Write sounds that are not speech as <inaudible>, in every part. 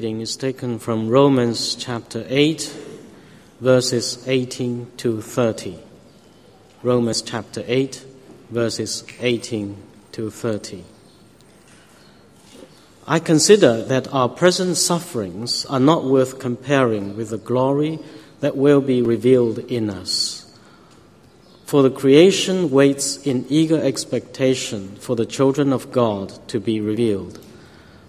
reading is taken from Romans chapter 8, verses 18 to 30. Romans chapter 8, verses 18 to 30. I consider that our present sufferings are not worth comparing with the glory that will be revealed in us. For the creation waits in eager expectation for the children of God to be revealed.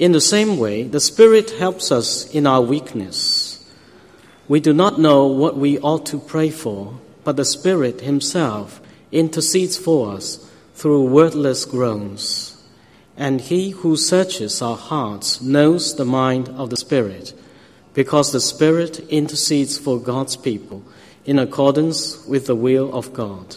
In the same way, the Spirit helps us in our weakness. We do not know what we ought to pray for, but the Spirit Himself intercedes for us through wordless groans. And He who searches our hearts knows the mind of the Spirit, because the Spirit intercedes for God's people in accordance with the will of God.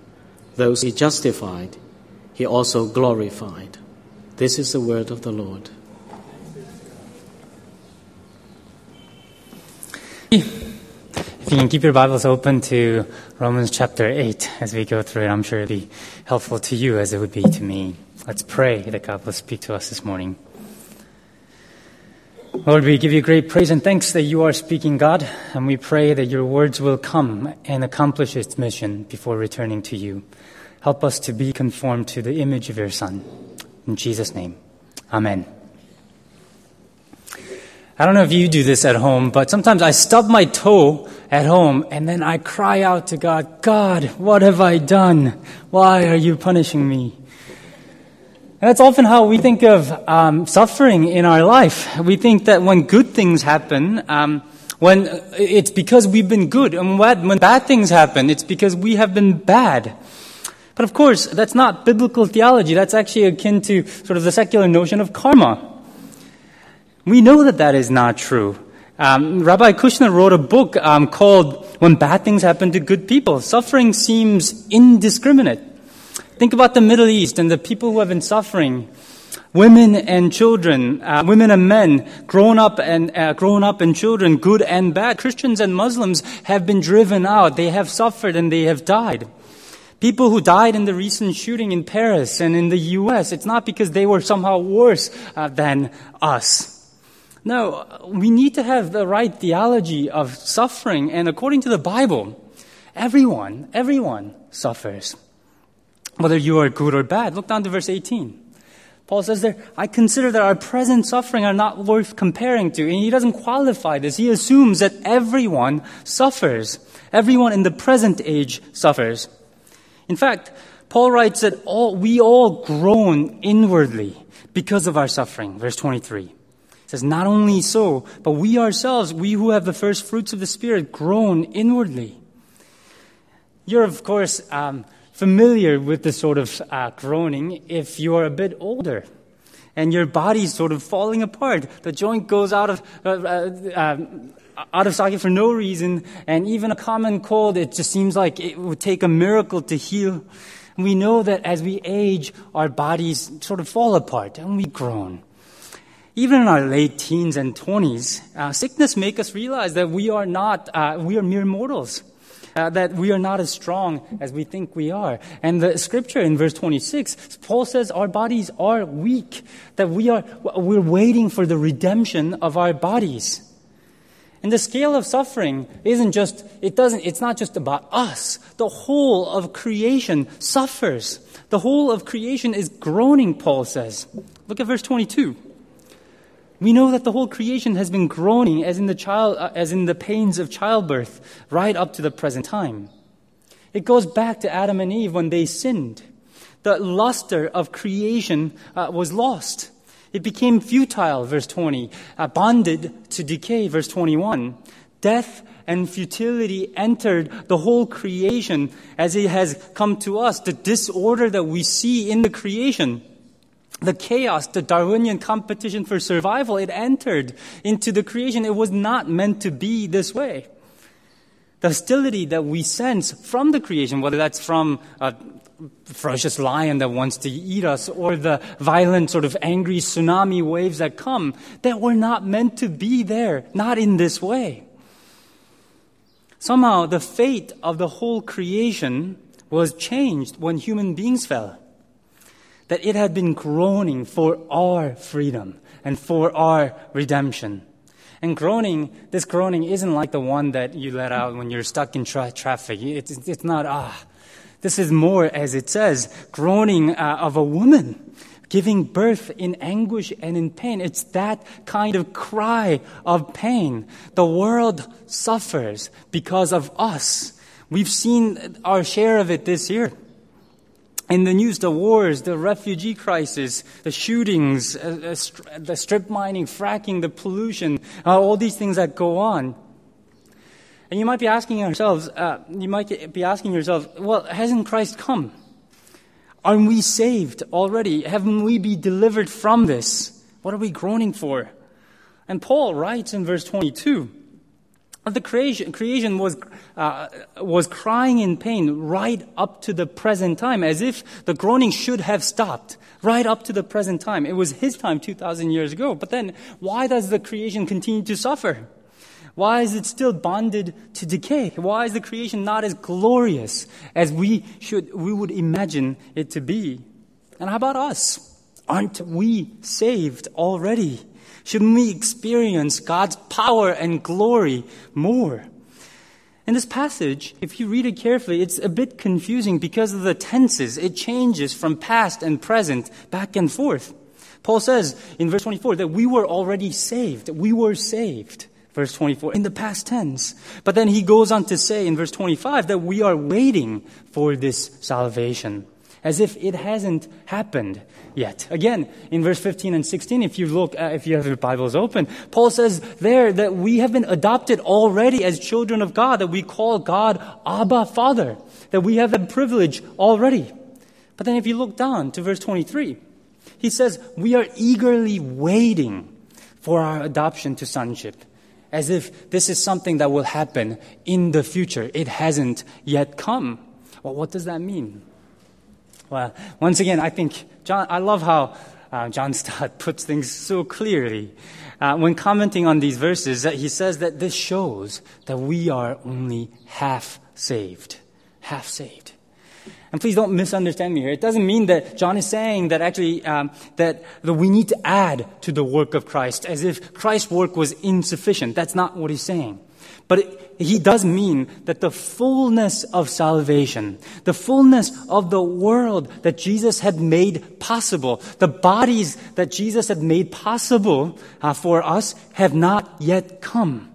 those he justified, he also glorified. This is the word of the Lord. If you can keep your Bibles open to Romans chapter 8 as we go through it, I'm sure it'll be helpful to you as it would be to me. Let's pray that God will speak to us this morning. Lord, we give you great praise and thanks that you are speaking, God, and we pray that your words will come and accomplish its mission before returning to you. Help us to be conformed to the image of your Son. In Jesus' name, Amen. I don't know if you do this at home, but sometimes I stub my toe at home and then I cry out to God, God, what have I done? Why are you punishing me? And that's often how we think of um, suffering in our life. We think that when good things happen, um, when it's because we've been good, and when bad things happen, it's because we have been bad. But of course, that's not biblical theology. That's actually akin to sort of the secular notion of karma. We know that that is not true. Um, Rabbi Kushner wrote a book um, called When Bad Things Happen to Good People. Suffering seems indiscriminate. Think about the Middle East and the people who have been suffering. Women and children, uh, women and men, grown up and uh, grown up and children, good and bad. Christians and Muslims have been driven out. They have suffered and they have died. People who died in the recent shooting in Paris and in the US, it's not because they were somehow worse uh, than us. No, we need to have the right theology of suffering, and according to the Bible, everyone, everyone suffers. Whether you are good or bad. Look down to verse 18. Paul says there, I consider that our present suffering are not worth comparing to. And he doesn't qualify this. He assumes that everyone suffers. Everyone in the present age suffers. In fact, Paul writes that all, we all groan inwardly because of our suffering. Verse 23. It says, Not only so, but we ourselves, we who have the first fruits of the Spirit, groan inwardly. You're, of course, um, familiar with this sort of uh, groaning if you're a bit older and your body's sort of falling apart. The joint goes out of, uh, uh, um, out of socket for no reason, and even a common cold, it just seems like it would take a miracle to heal. We know that as we age, our bodies sort of fall apart and we groan. Even in our late teens and 20s, uh, sickness make us realize that we are not, uh, we are mere mortals. Uh, that we are not as strong as we think we are. And the scripture in verse 26, Paul says our bodies are weak, that we are, we're waiting for the redemption of our bodies. And the scale of suffering isn't just, it doesn't, it's not just about us. The whole of creation suffers. The whole of creation is groaning, Paul says. Look at verse 22. We know that the whole creation has been groaning as in the child, uh, as in the pains of childbirth, right up to the present time. It goes back to Adam and Eve when they sinned. The luster of creation uh, was lost. It became futile, verse 20, uh, bonded to decay, verse 21. Death and futility entered the whole creation as it has come to us. The disorder that we see in the creation the chaos, the Darwinian competition for survival, it entered into the creation. It was not meant to be this way. The hostility that we sense from the creation, whether that's from a ferocious lion that wants to eat us or the violent sort of angry tsunami waves that come, that were not meant to be there, not in this way. Somehow the fate of the whole creation was changed when human beings fell that it had been groaning for our freedom and for our redemption. And groaning, this groaning isn't like the one that you let out when you're stuck in tra- traffic. It's, it's not, ah. This is more, as it says, groaning uh, of a woman giving birth in anguish and in pain. It's that kind of cry of pain. The world suffers because of us. We've seen our share of it this year in the news, the wars, the refugee crisis, the shootings, uh, uh, the strip mining, fracking, the pollution, uh, all these things that go on. And you might be asking yourselves, uh, you might be asking yourself, well, hasn't Christ come? Aren't we saved already? Haven't we been delivered from this? What are we groaning for? And Paul writes in verse 22, the creation, creation was, uh, was crying in pain right up to the present time, as if the groaning should have stopped right up to the present time. It was his time 2,000 years ago. But then, why does the creation continue to suffer? Why is it still bonded to decay? Why is the creation not as glorious as we should, we would imagine it to be? And how about us? Aren't we saved already? Shouldn't we experience God's power and glory more? In this passage, if you read it carefully, it's a bit confusing because of the tenses. It changes from past and present back and forth. Paul says in verse 24 that we were already saved. We were saved. Verse 24, in the past tense. But then he goes on to say in verse 25 that we are waiting for this salvation as if it hasn't happened yet. Again, in verse 15 and 16, if you look, uh, if you have your Bibles open, Paul says there that we have been adopted already as children of God, that we call God Abba Father, that we have that privilege already. But then if you look down to verse 23, he says, we are eagerly waiting for our adoption to sonship as if this is something that will happen in the future. It hasn't yet come. Well, what does that mean? Well, once again, I think John, I love how uh, John <laughs> Stott puts things so clearly. Uh, when commenting on these verses, that he says that this shows that we are only half saved. Half saved. And please don't misunderstand me here. It doesn't mean that John is saying that actually um, that, that we need to add to the work of Christ as if Christ's work was insufficient. That's not what he's saying. But it, he does mean that the fullness of salvation, the fullness of the world that Jesus had made possible, the bodies that Jesus had made possible uh, for us have not yet come.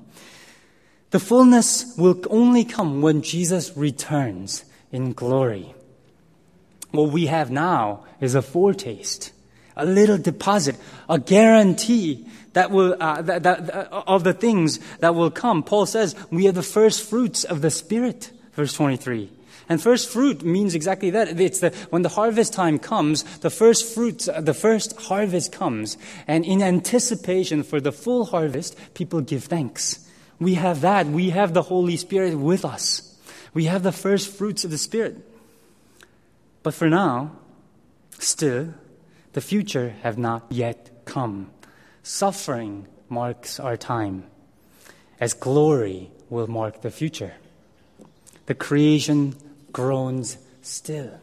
The fullness will only come when Jesus returns in glory. What we have now is a foretaste, a little deposit, a guarantee that will, uh, that, that, uh, of the things that will come. Paul says we are the first fruits of the Spirit, verse 23. And first fruit means exactly that. It's the, when the harvest time comes, the first fruits, uh, the first harvest comes. And in anticipation for the full harvest, people give thanks. We have that. We have the Holy Spirit with us. We have the first fruits of the Spirit. But for now, still, the future have not yet come. Suffering marks our time, as glory will mark the future. The creation groans still.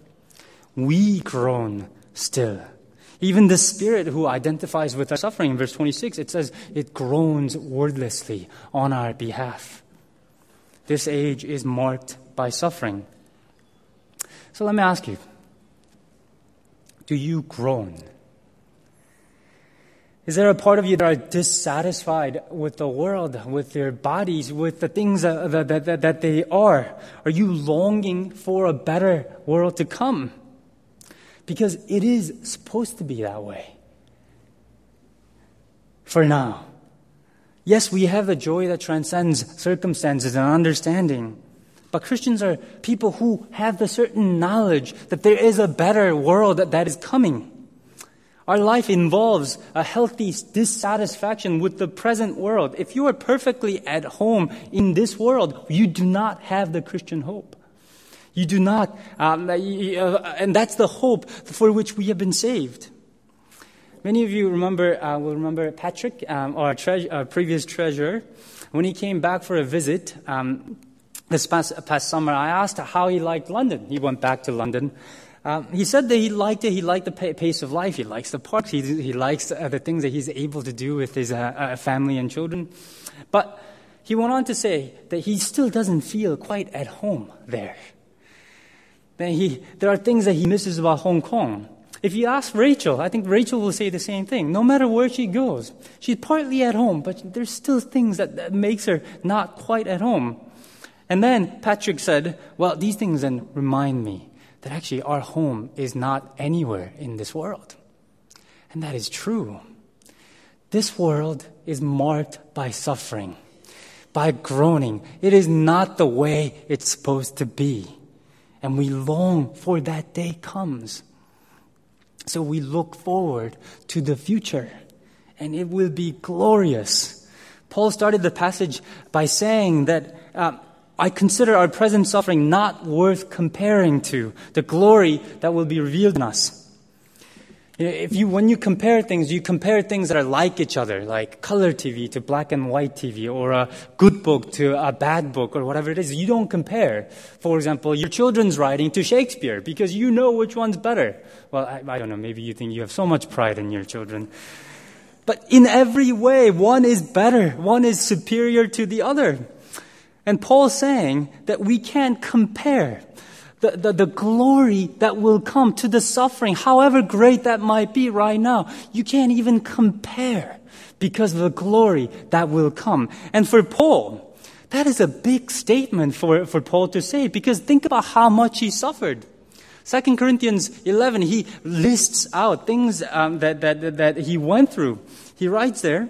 We groan still. Even the Spirit who identifies with our suffering, in verse 26, it says, it groans wordlessly on our behalf. This age is marked by suffering. So let me ask you do you groan? Is there a part of you that are dissatisfied with the world, with their bodies, with the things that, that, that, that they are? Are you longing for a better world to come? Because it is supposed to be that way. For now. Yes, we have a joy that transcends circumstances and understanding. But Christians are people who have the certain knowledge that there is a better world that, that is coming. Our life involves a healthy dissatisfaction with the present world. If you are perfectly at home in this world, you do not have the Christian hope. You do not, um, uh, and that's the hope for which we have been saved. Many of you remember, uh, will remember Patrick, um, our, our, previous treasurer, when he came back for a visit um, this past, past summer. I asked how he liked London. He went back to London. Um, he said that he liked it. He liked the pace of life. He likes the parks. He, he likes uh, the things that he's able to do with his uh, uh, family and children. But he went on to say that he still doesn't feel quite at home there. That he, there are things that he misses about Hong Kong. If you ask Rachel, I think Rachel will say the same thing. No matter where she goes, she's partly at home, but there's still things that, that makes her not quite at home. And then Patrick said, well, these things then remind me that actually our home is not anywhere in this world. And that is true. This world is marked by suffering, by groaning. It is not the way it's supposed to be. And we long for that day comes. So we look forward to the future, and it will be glorious. Paul started the passage by saying that uh, I consider our present suffering not worth comparing to the glory that will be revealed in us. If you, when you compare things, you compare things that are like each other, like color TV to black and white TV, or a good book to a bad book, or whatever it is. You don't compare, for example, your children's writing to Shakespeare, because you know which one's better. Well, I, I don't know, maybe you think you have so much pride in your children. But in every way, one is better, one is superior to the other. And Paul is saying that we can't compare the, the, the, glory that will come to the suffering, however great that might be right now. You can't even compare because of the glory that will come. And for Paul, that is a big statement for, for Paul to say because think about how much he suffered. 2 Corinthians 11, he lists out things um, that, that, that he went through. He writes there,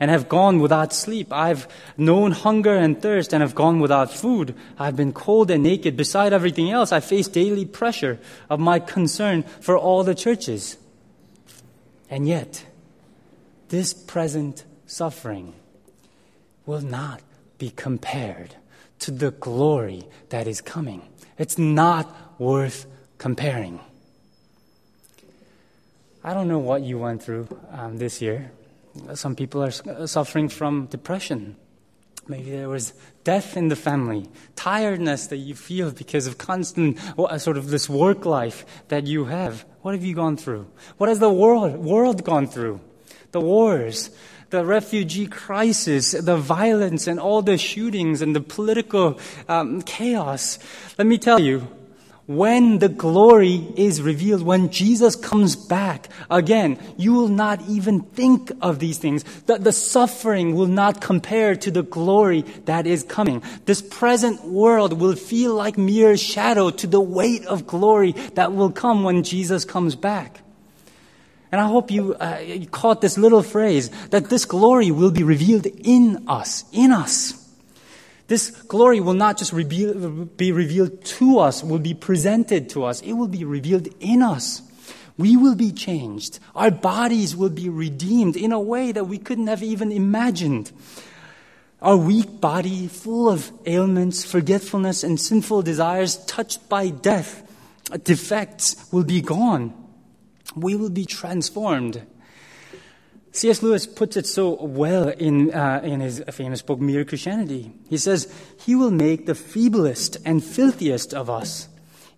and have gone without sleep. I've known hunger and thirst and have gone without food. I've been cold and naked. Beside everything else, I face daily pressure of my concern for all the churches. And yet, this present suffering will not be compared to the glory that is coming. It's not worth comparing. I don't know what you went through um, this year. Some people are suffering from depression. Maybe there was death in the family, tiredness that you feel because of constant sort of this work life that you have. What have you gone through? What has the world, world gone through? The wars, the refugee crisis, the violence, and all the shootings and the political um, chaos. Let me tell you, when the glory is revealed, when Jesus comes back again, you will not even think of these things. The, the, suffering will not compare to the glory that is coming. This present world will feel like mere shadow to the weight of glory that will come when Jesus comes back. And I hope you, uh, you caught this little phrase that this glory will be revealed in us, in us. This glory will not just be revealed to us, will be presented to us. It will be revealed in us. We will be changed. Our bodies will be redeemed in a way that we couldn't have even imagined. Our weak body, full of ailments, forgetfulness, and sinful desires, touched by death, defects, will be gone. We will be transformed. C.S. Lewis puts it so well in, uh, in his famous book, Mere Christianity. He says, He will make the feeblest and filthiest of us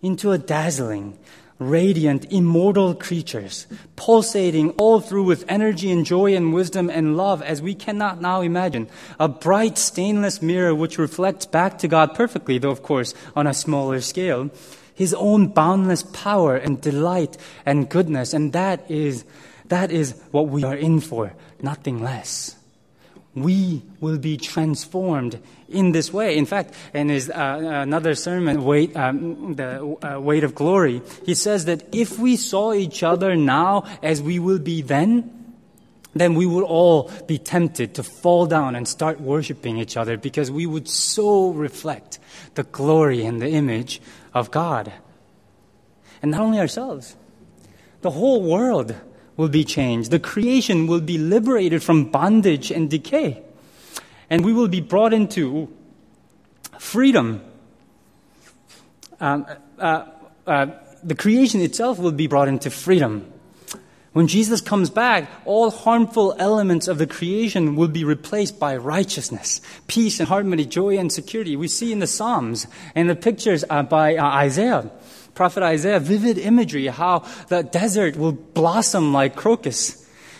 into a dazzling, radiant, immortal creatures, pulsating all through with energy and joy and wisdom and love as we cannot now imagine. A bright stainless mirror which reflects back to God perfectly, though of course on a smaller scale, His own boundless power and delight and goodness. And that is that is what we are in for, nothing less. We will be transformed in this way. In fact, in his uh, another sermon, weight, um, the uh, weight of glory, he says that if we saw each other now as we will be then, then we would all be tempted to fall down and start worshiping each other because we would so reflect the glory and the image of God. And not only ourselves, the whole world will be changed. The creation will be liberated from bondage and decay. And we will be brought into freedom. Um, uh, uh, the creation itself will be brought into freedom. When Jesus comes back, all harmful elements of the creation will be replaced by righteousness, peace and harmony, joy and security. We see in the Psalms and the pictures uh, by uh, Isaiah prophet Isaiah, vivid imagery, how the desert will blossom like crocus.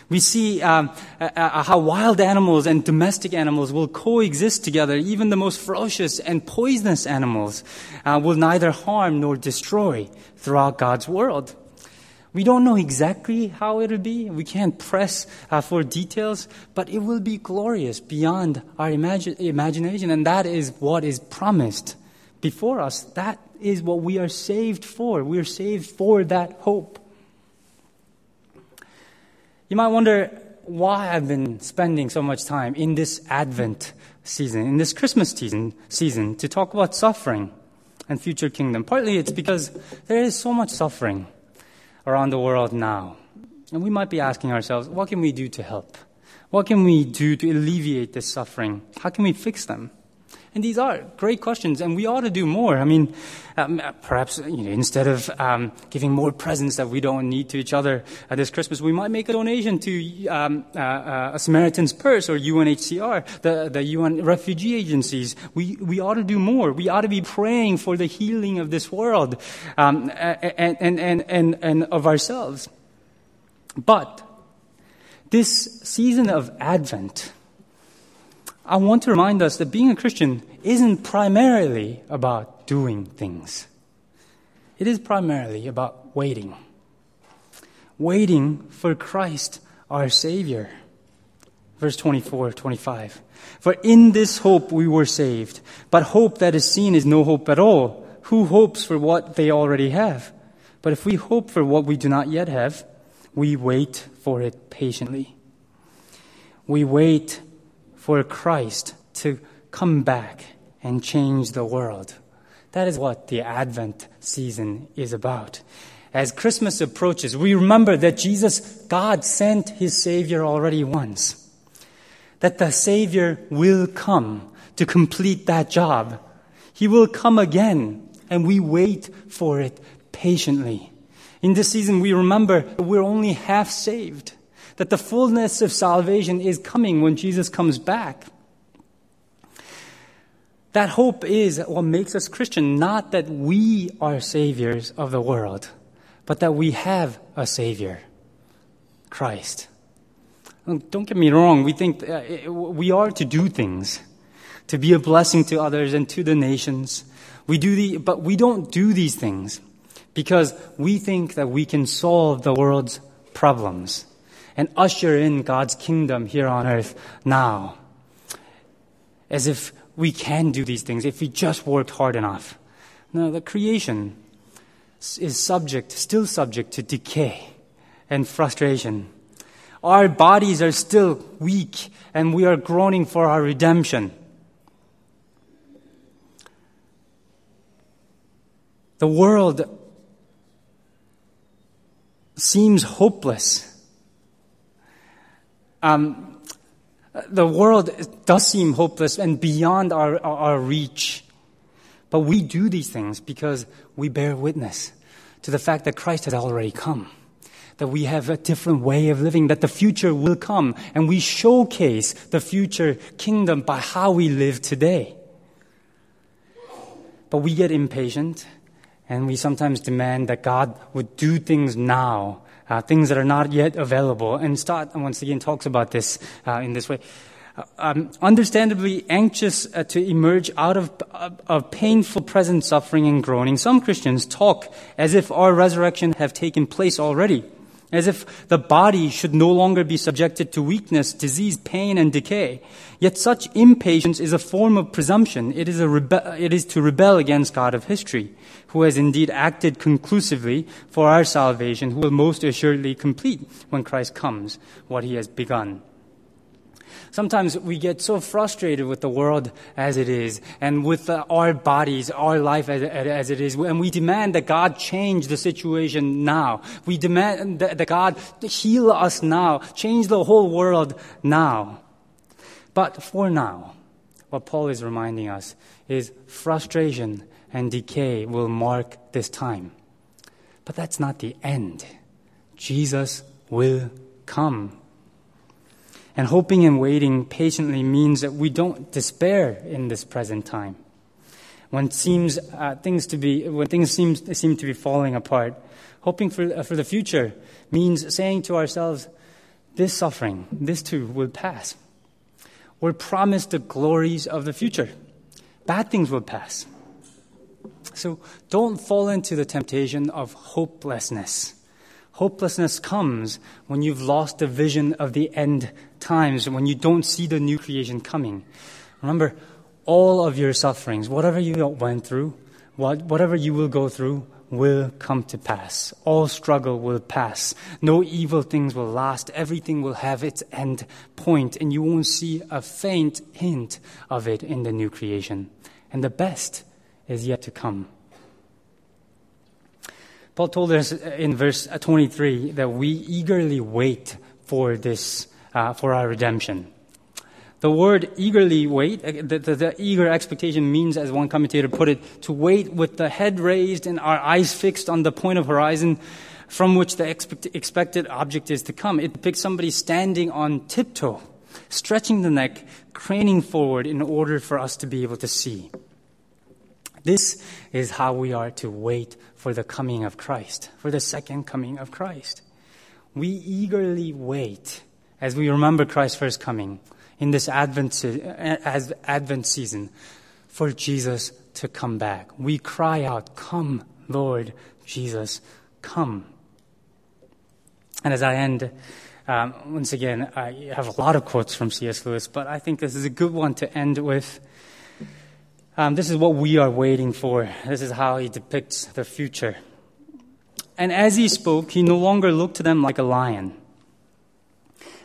We see um, uh, uh, how wild animals and domestic animals will coexist together. Even the most ferocious and poisonous animals uh, will neither harm nor destroy throughout God's world. We don't know exactly how it'll be. We can't press uh, for details, but it will be glorious beyond our imagi- imagination, and that is what is promised before us. That is what we are saved for. We are saved for that hope. You might wonder why I've been spending so much time in this Advent season, in this Christmas season, season to talk about suffering and future kingdom. Partly it's because there is so much suffering around the world now. And we might be asking ourselves, what can we do to help? What can we do to alleviate this suffering? How can we fix them? And these are great questions, and we ought to do more. I mean, um, perhaps you know, instead of um, giving more presents that we don't need to each other at this Christmas, we might make a donation to um, uh, uh, a Samaritan's Purse or UNHCR, the, the UN refugee agencies. We, we ought to do more. We ought to be praying for the healing of this world um, and, and, and, and, and of ourselves. But this season of Advent, I want to remind us that being a Christian isn't primarily about doing things. It is primarily about waiting. Waiting for Christ, our Savior. Verse 24, 25. For in this hope we were saved. But hope that is seen is no hope at all. Who hopes for what they already have? But if we hope for what we do not yet have, we wait for it patiently. We wait for Christ to come back and change the world. That is what the Advent season is about. As Christmas approaches, we remember that Jesus, God sent his Savior already once. That the Savior will come to complete that job. He will come again, and we wait for it patiently. In this season, we remember we're only half saved that the fullness of salvation is coming when Jesus comes back. That hope is what makes us Christian, not that we are saviors of the world, but that we have a savior, Christ. Don't get me wrong, we think uh, we are to do things, to be a blessing to others and to the nations. We do the, but we don't do these things because we think that we can solve the world's problems and usher in God's kingdom here on earth now. As if we can do these things if we just worked hard enough. No, the creation is subject, still subject to decay and frustration. Our bodies are still weak and we are groaning for our redemption. The world seems hopeless um, the world does seem hopeless and beyond our, our reach. But we do these things because we bear witness to the fact that Christ has already come, that we have a different way of living, that the future will come, and we showcase the future kingdom by how we live today. But we get impatient, and we sometimes demand that God would do things now uh, things that are not yet available. And Stott, once again, talks about this uh, in this way. Uh, um, understandably anxious uh, to emerge out of, of painful present suffering and groaning, some Christians talk as if our resurrection have taken place already, as if the body should no longer be subjected to weakness, disease, pain, and decay. Yet such impatience is a form of presumption. It is, rebe- it is to rebel against God of history who has indeed acted conclusively for our salvation, who will most assuredly complete when Christ comes what he has begun. Sometimes we get so frustrated with the world as it is and with uh, our bodies, our life as, it is, and we demand that God change the situation now. We demand that God heal us now, change the whole world now. But for now, what Paul is reminding us is frustration and decay will mark this time. But that's not the end. Jesus will come. And hoping and waiting patiently means that we don't despair in this present time. When seems uh, things to be when things seem seem to be falling apart, hoping for uh, for the future means saying to ourselves, "This suffering, this too, will pass." We're promised the glories of the future. Bad things will pass. So don't fall into the temptation of hopelessness. Hopelessness comes when you've lost the vision of the end times, when you don't see the new creation coming. Remember, all of your sufferings, whatever you went through, what, whatever you will go through, will come to pass. All struggle will pass. No evil things will last. Everything will have its end point, and you won't see a faint hint of it in the new creation. And the best is yet to come. Paul told us in verse 23 that we eagerly wait for this, uh, for our redemption. The word eagerly wait, uh, the, the, the, eager expectation means, as one commentator put it, to wait with the head raised and our eyes fixed on the point of horizon from which the expect, expected object is to come. It depicts somebody standing on tiptoe, stretching the neck, craning forward in order for us to be able to see. This is how we are to wait for the coming of Christ, for the second coming of Christ. We eagerly wait as we remember Christ's first coming in this Advent, Advent season for Jesus to come back. We cry out, Come, Lord Jesus, come. And as I end, um, once again, I have a lot of quotes from C.S. Lewis, but I think this is a good one to end with. Um, this is what we are waiting for. This is how he depicts the future. And as he spoke, he no longer looked to them like a lion.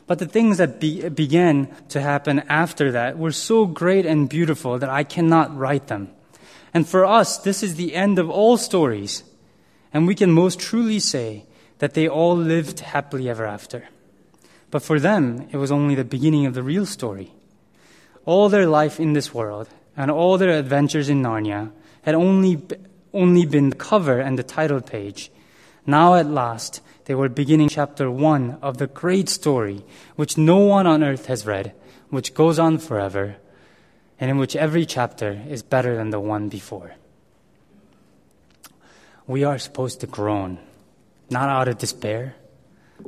But the things that be- began to happen after that were so great and beautiful that I cannot write them. And for us, this is the end of all stories. And we can most truly say that they all lived happily ever after. But for them, it was only the beginning of the real story. All their life in this world and all their adventures in Narnia had only, only been the cover and the title page. Now at last, they were beginning chapter one of the great story, which no one on earth has read, which goes on forever, and in which every chapter is better than the one before. We are supposed to groan, not out of despair,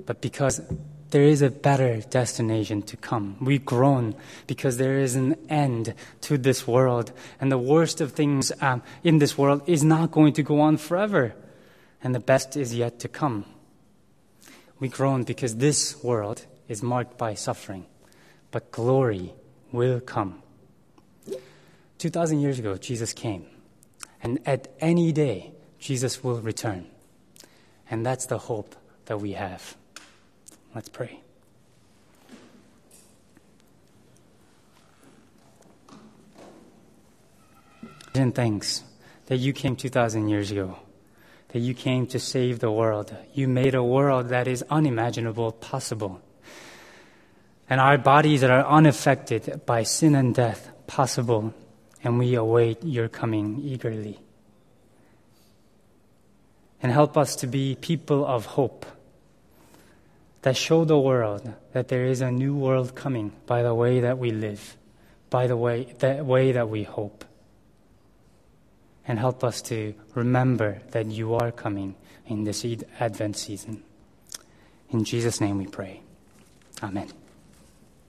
but because there is a better destination to come. We groan because there is an end to this world. And the worst of things um, in this world is not going to go on forever. And the best is yet to come. We groan because this world is marked by suffering, but glory will come. 2,000 years ago, Jesus came. And at any day, Jesus will return. And that's the hope that we have. Let's pray. And thanks that you came 2,000 years ago, that you came to save the world. You made a world that is unimaginable possible. And our bodies that are unaffected by sin and death possible, and we await your coming eagerly. And help us to be people of hope that show the world that there is a new world coming by the way that we live, by the way, the way that we hope. And help us to remember that you are coming in this Advent season. In Jesus' name we pray. Amen.